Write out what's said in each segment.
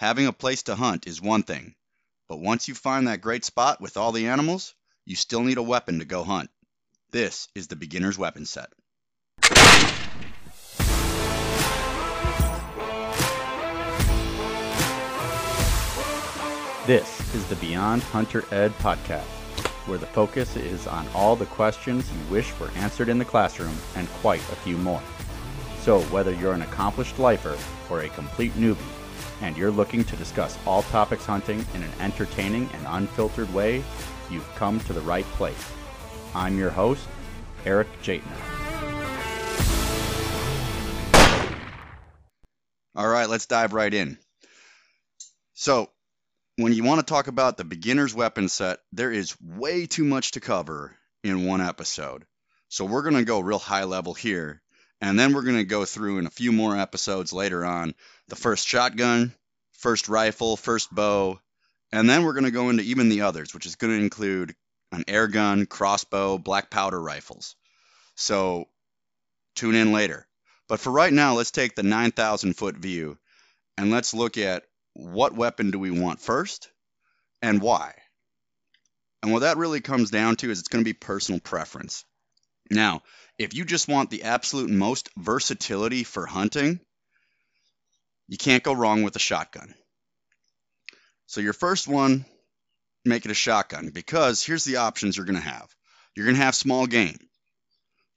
Having a place to hunt is one thing, but once you find that great spot with all the animals, you still need a weapon to go hunt. This is the beginner's weapon set. This is the Beyond Hunter Ed podcast, where the focus is on all the questions you wish were answered in the classroom and quite a few more. So, whether you're an accomplished lifer or a complete newbie, and you're looking to discuss all topics hunting in an entertaining and unfiltered way, you've come to the right place. I'm your host, Eric Jatner. All right, let's dive right in. So, when you want to talk about the beginner's weapon set, there is way too much to cover in one episode. So, we're going to go real high level here, and then we're going to go through in a few more episodes later on the first shotgun, first rifle, first bow, and then we're going to go into even the others, which is going to include an air gun, crossbow, black powder rifles. So tune in later. But for right now, let's take the 9,000 foot view and let's look at what weapon do we want first and why. And what that really comes down to is it's going to be personal preference. Now, if you just want the absolute most versatility for hunting, you can't go wrong with a shotgun. So your first one, make it a shotgun because here's the options you're going to have. You're going to have small game.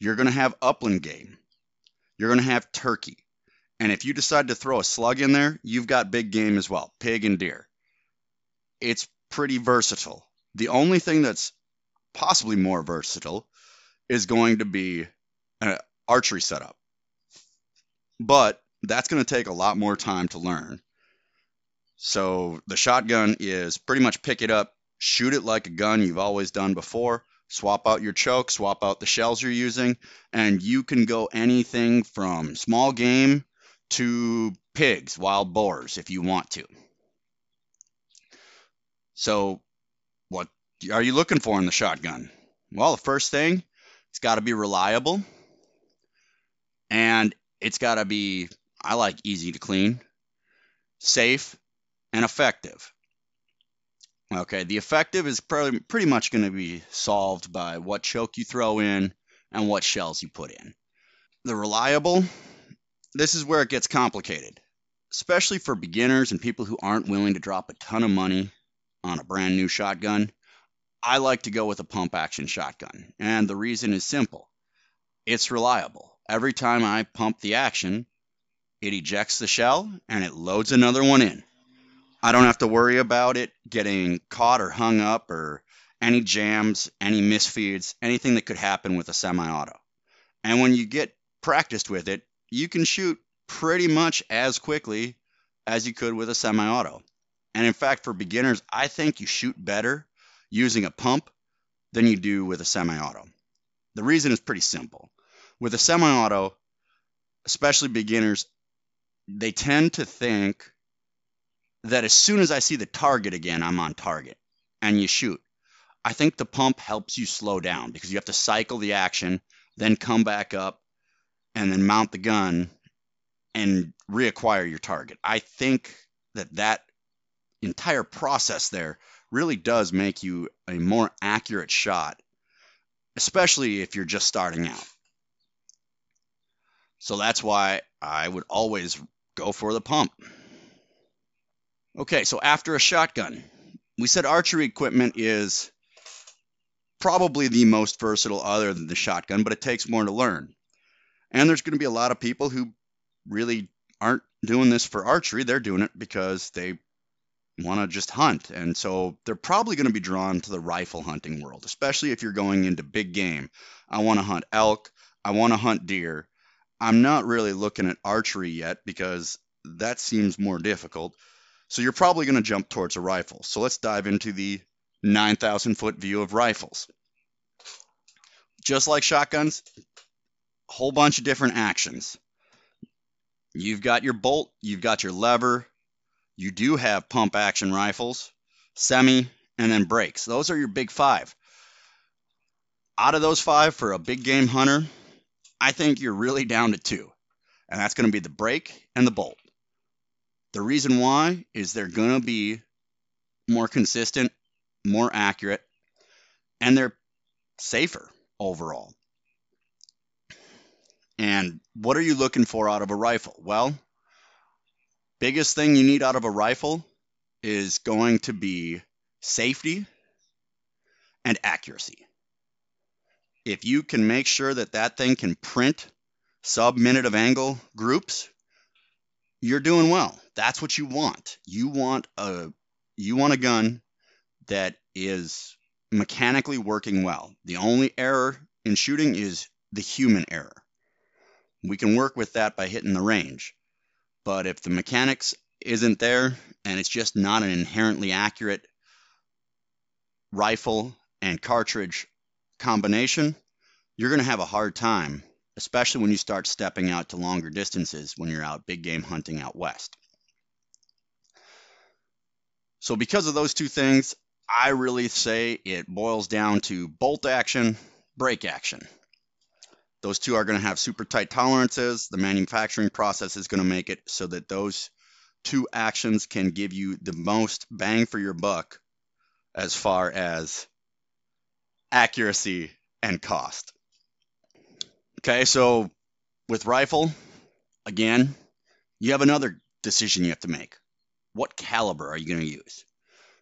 You're going to have upland game. You're going to have turkey. And if you decide to throw a slug in there, you've got big game as well, pig and deer. It's pretty versatile. The only thing that's possibly more versatile is going to be an archery setup. But that's going to take a lot more time to learn. So the shotgun is pretty much pick it up, shoot it like a gun you've always done before, swap out your choke, swap out the shells you're using, and you can go anything from small game to pigs, wild boars if you want to. So what are you looking for in the shotgun? Well, the first thing, it's got to be reliable and it's got to be I like easy to clean, safe, and effective. Okay, the effective is probably pretty much going to be solved by what choke you throw in and what shells you put in. The reliable, this is where it gets complicated, especially for beginners and people who aren't willing to drop a ton of money on a brand new shotgun. I like to go with a pump action shotgun, and the reason is simple it's reliable. Every time I pump the action, it ejects the shell and it loads another one in. I don't have to worry about it getting caught or hung up or any jams, any misfeeds, anything that could happen with a semi auto. And when you get practiced with it, you can shoot pretty much as quickly as you could with a semi auto. And in fact, for beginners, I think you shoot better using a pump than you do with a semi auto. The reason is pretty simple. With a semi auto, especially beginners, they tend to think that as soon as I see the target again, I'm on target and you shoot. I think the pump helps you slow down because you have to cycle the action, then come back up and then mount the gun and reacquire your target. I think that that entire process there really does make you a more accurate shot, especially if you're just starting out. So that's why I would always go for the pump. Okay, so after a shotgun, we said archery equipment is probably the most versatile other than the shotgun, but it takes more to learn. And there's going to be a lot of people who really aren't doing this for archery. They're doing it because they want to just hunt. And so they're probably going to be drawn to the rifle hunting world, especially if you're going into big game. I want to hunt elk. I want to hunt deer. I'm not really looking at archery yet because that seems more difficult. So you're probably going to jump towards a rifle. So let's dive into the 9,000 foot view of rifles. Just like shotguns, a whole bunch of different actions. You've got your bolt, you've got your lever, you do have pump action rifles, semi, and then breaks. Those are your big five. Out of those five, for a big game hunter, I think you're really down to two, and that's going to be the break and the bolt. The reason why is they're going to be more consistent, more accurate, and they're safer overall. And what are you looking for out of a rifle? Well, biggest thing you need out of a rifle is going to be safety and accuracy. If you can make sure that that thing can print sub minute of angle groups, you're doing well. That's what you want. You want a you want a gun that is mechanically working well. The only error in shooting is the human error. We can work with that by hitting the range. But if the mechanics isn't there and it's just not an inherently accurate rifle and cartridge combination, you're going to have a hard time, especially when you start stepping out to longer distances when you're out big game hunting out west. So, because of those two things, I really say it boils down to bolt action, break action. Those two are going to have super tight tolerances. The manufacturing process is going to make it so that those two actions can give you the most bang for your buck as far as accuracy and cost. Okay, so with rifle, again, you have another decision you have to make. What caliber are you going to use?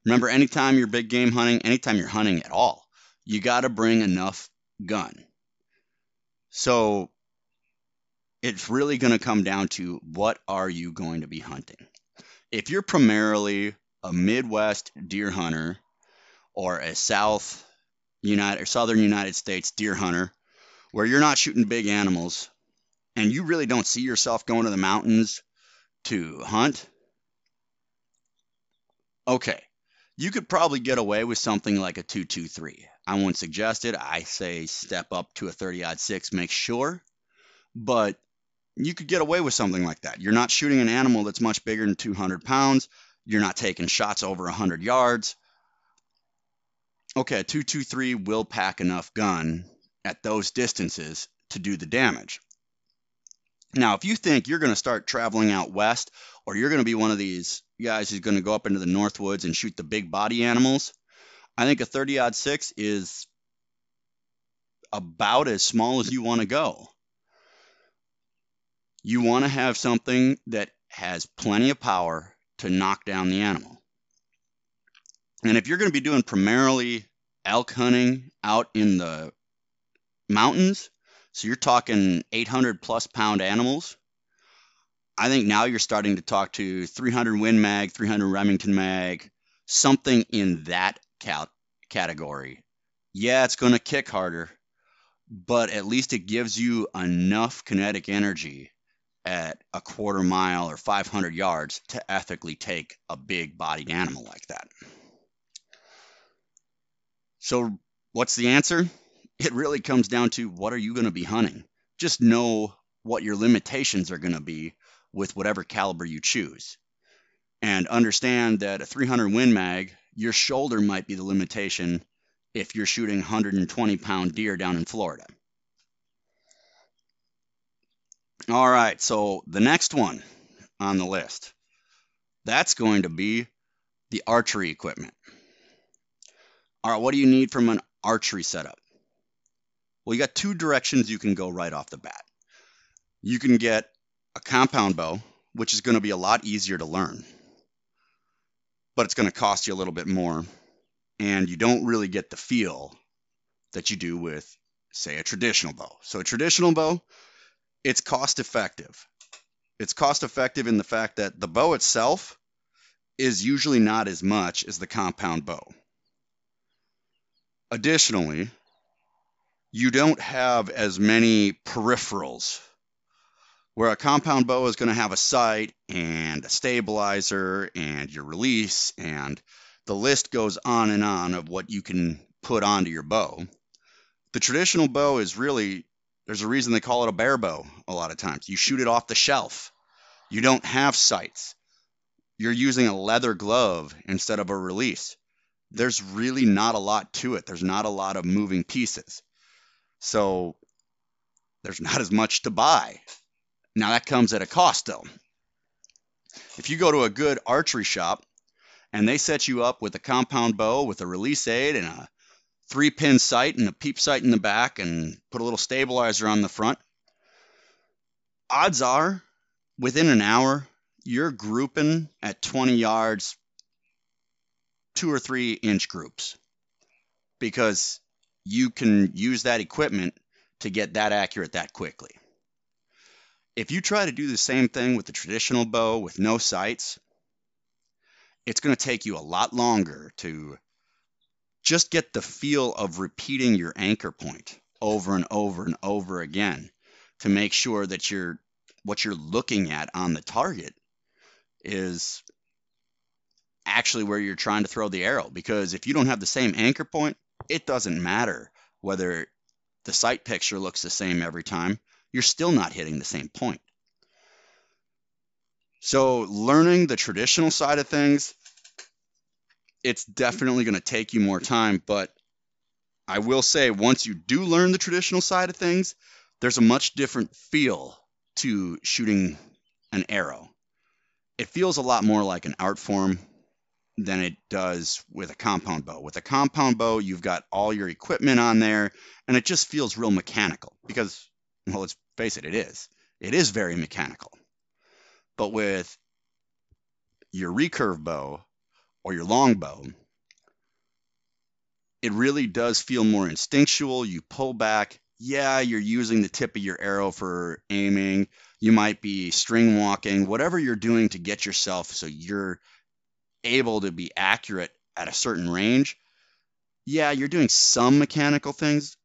Remember, anytime you're big game hunting, anytime you're hunting at all, you got to bring enough gun. So it's really going to come down to what are you going to be hunting? If you're primarily a Midwest deer hunter or a South United or Southern United States deer hunter where you're not shooting big animals and you really don't see yourself going to the mountains to hunt, okay, you could probably get away with something like a 223. I wouldn't suggest it. I say step up to a 30 6, make sure. But you could get away with something like that. You're not shooting an animal that's much bigger than 200 pounds. You're not taking shots over 100 yards. Okay, a 223 will pack enough gun at those distances to do the damage. Now, if you think you're going to start traveling out west, or you're going to be one of these guys who's going to go up into the north woods and shoot the big body animals, I think a 30 odd six is about as small as you want to go. You want to have something that has plenty of power to knock down the animal. And if you're going to be doing primarily elk hunting out in the mountains, so you're talking 800 plus pound animals, I think now you're starting to talk to 300 Win Mag, 300 Remington Mag, something in that cal- category. Yeah, it's going to kick harder, but at least it gives you enough kinetic energy at a quarter mile or 500 yards to ethically take a big bodied animal like that. So, what's the answer? It really comes down to what are you going to be hunting? Just know what your limitations are going to be with whatever caliber you choose. And understand that a 300 Win Mag, your shoulder might be the limitation if you're shooting 120 pound deer down in Florida. All right, so the next one on the list, that's going to be the archery equipment. All right, what do you need from an archery setup? Well, you got two directions you can go right off the bat. You can get a compound bow, which is going to be a lot easier to learn, but it's going to cost you a little bit more, and you don't really get the feel that you do with, say, a traditional bow. So, a traditional bow, it's cost effective. It's cost effective in the fact that the bow itself is usually not as much as the compound bow. Additionally, you don't have as many peripherals where a compound bow is going to have a sight and a stabilizer and your release and the list goes on and on of what you can put onto your bow. The traditional bow is really there's a reason they call it a bare bow a lot of times. You shoot it off the shelf. You don't have sights. You're using a leather glove instead of a release there's really not a lot to it. There's not a lot of moving pieces. So there's not as much to buy. Now that comes at a cost though. If you go to a good archery shop and they set you up with a compound bow with a release aid and a three pin sight and a peep sight in the back and put a little stabilizer on the front, odds are within an hour you're grouping at 20 yards, two or three inch groups because you can use that equipment to get that accurate that quickly. If you try to do the same thing with the traditional bow with no sights, it's going to take you a lot longer to just get the feel of repeating your anchor point over and over and over again to make sure that you're what you're looking at on the target is actually where you're trying to throw the arrow. Because if you don't have the same anchor point it doesn't matter whether the sight picture looks the same every time you're still not hitting the same point so learning the traditional side of things it's definitely going to take you more time but i will say once you do learn the traditional side of things there's a much different feel to shooting an arrow it feels a lot more like an art form than it does with a compound bow. With a compound bow, you've got all your equipment on there, and it just feels real mechanical because, well, let's face it, it is. It is very mechanical. But with your recurve bow or your long bow, it really does feel more instinctual. You pull back. Yeah, you're using the tip of your arrow for aiming. You might be string walking, whatever you're doing to get yourself so you're able to be accurate at a certain range. Yeah, you're doing some mechanical things,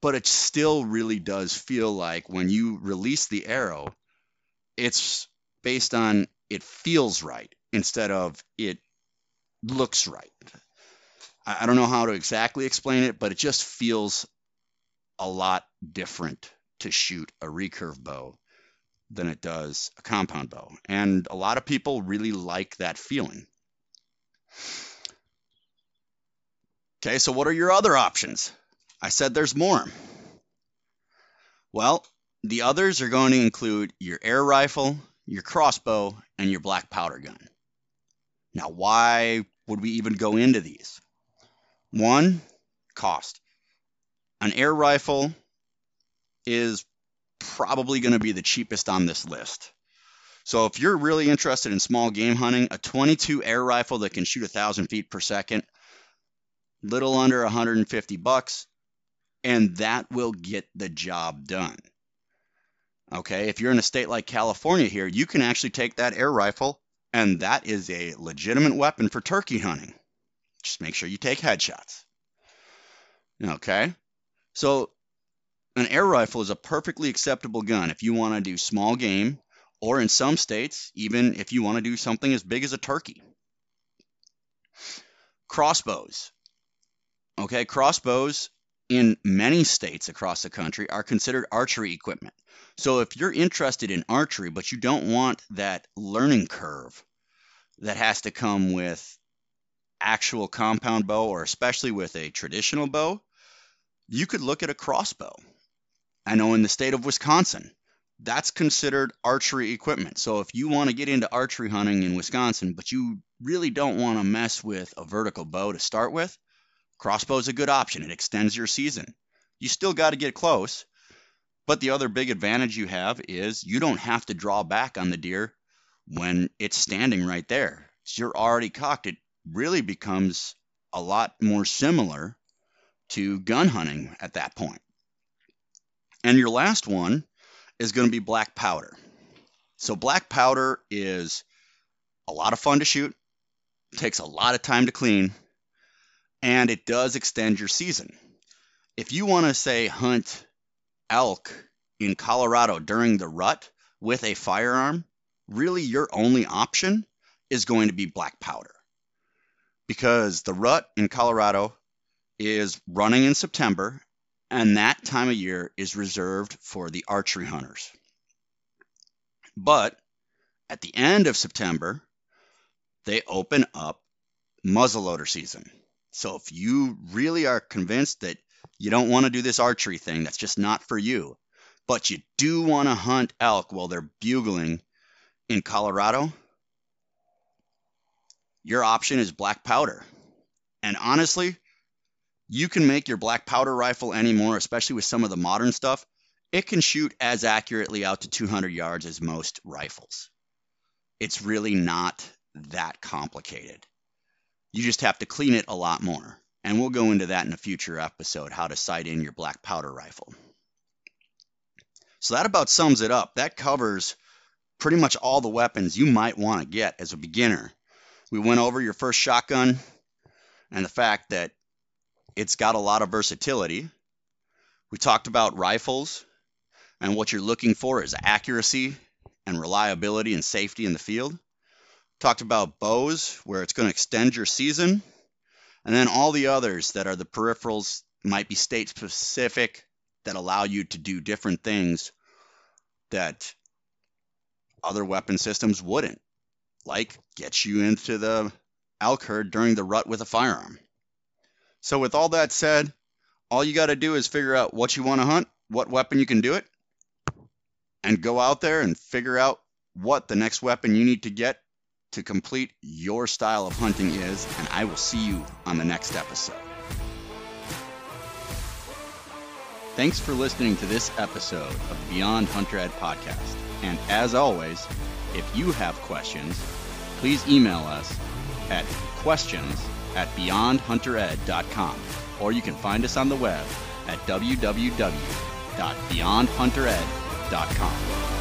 but it still really does feel like when you release the arrow, it's based on it feels right instead of it looks right. I don't know how to exactly explain it, but it just feels a lot different to shoot a recurve bow than it does a compound bow. And a lot of people really like that feeling. Okay, so what are your other options? I said there's more. Well, the others are going to include your air rifle, your crossbow, and your black powder gun. Now, why would we even go into these? One, cost. An air rifle is probably going to be the cheapest on this list. So if you're really interested in small game hunting, a 22 air rifle that can shoot 1,000 feet per second, little under 150 bucks, and that will get the job done. Okay, if you're in a state like California here, you can actually take that air rifle, and that is a legitimate weapon for turkey hunting. Just make sure you take headshots. Okay, so an air rifle is a perfectly acceptable gun if you want to do small game, or in some states, even if you want to do something as big as a turkey. Crossbows. Okay, crossbows in many states across the country are considered archery equipment. So if you're interested in archery, but you don't want that learning curve that has to come with actual compound bow or especially with a traditional bow, you could look at a crossbow. I know in the state of Wisconsin, that's considered archery equipment. So if you want to get into archery hunting in Wisconsin, but you really don't want to mess with a vertical bow to start with, crossbow is a good option. It extends your season. You still got to get close, but the other big advantage you have is you don't have to draw back on the deer when it's standing right there. You're already cocked. It really becomes a lot more similar to gun hunting at that point. And your last one is going to be black powder. So black powder is a lot of fun to shoot, takes a lot of time to clean, and it does extend your season. If you want to say hunt elk in Colorado during the rut with a firearm, really your only option is going to be black powder. Because the rut in Colorado is running in September and that time of year is reserved for the archery hunters. But at the end of September, they open up muzzleloader season. So if you really are convinced that you don't want to do this archery thing, that's just not for you, but you do want to hunt elk while they're bugling in Colorado, your option is black powder. And honestly, you can make your black powder rifle anymore, especially with some of the modern stuff. It can shoot as accurately out to 200 yards as most rifles. It's really not that complicated. You just have to clean it a lot more. And we'll go into that in a future episode how to sight in your black powder rifle. So that about sums it up. That covers pretty much all the weapons you might want to get as a beginner. We went over your first shotgun and the fact that it's got a lot of versatility. We talked about rifles and what you're looking for is accuracy and reliability and safety in the field. Talked about bows, where it's going to extend your season. And then all the others that are the peripherals might be state specific that allow you to do different things that other weapon systems wouldn't, like get you into the elk herd during the rut with a firearm. So, with all that said, all you got to do is figure out what you want to hunt, what weapon you can do it, and go out there and figure out what the next weapon you need to get to complete your style of hunting is. And I will see you on the next episode. Thanks for listening to this episode of Beyond Hunter Ed Podcast. And as always, if you have questions, please email us at questions at beyondhuntered.com or you can find us on the web at www.beyondhuntered.com.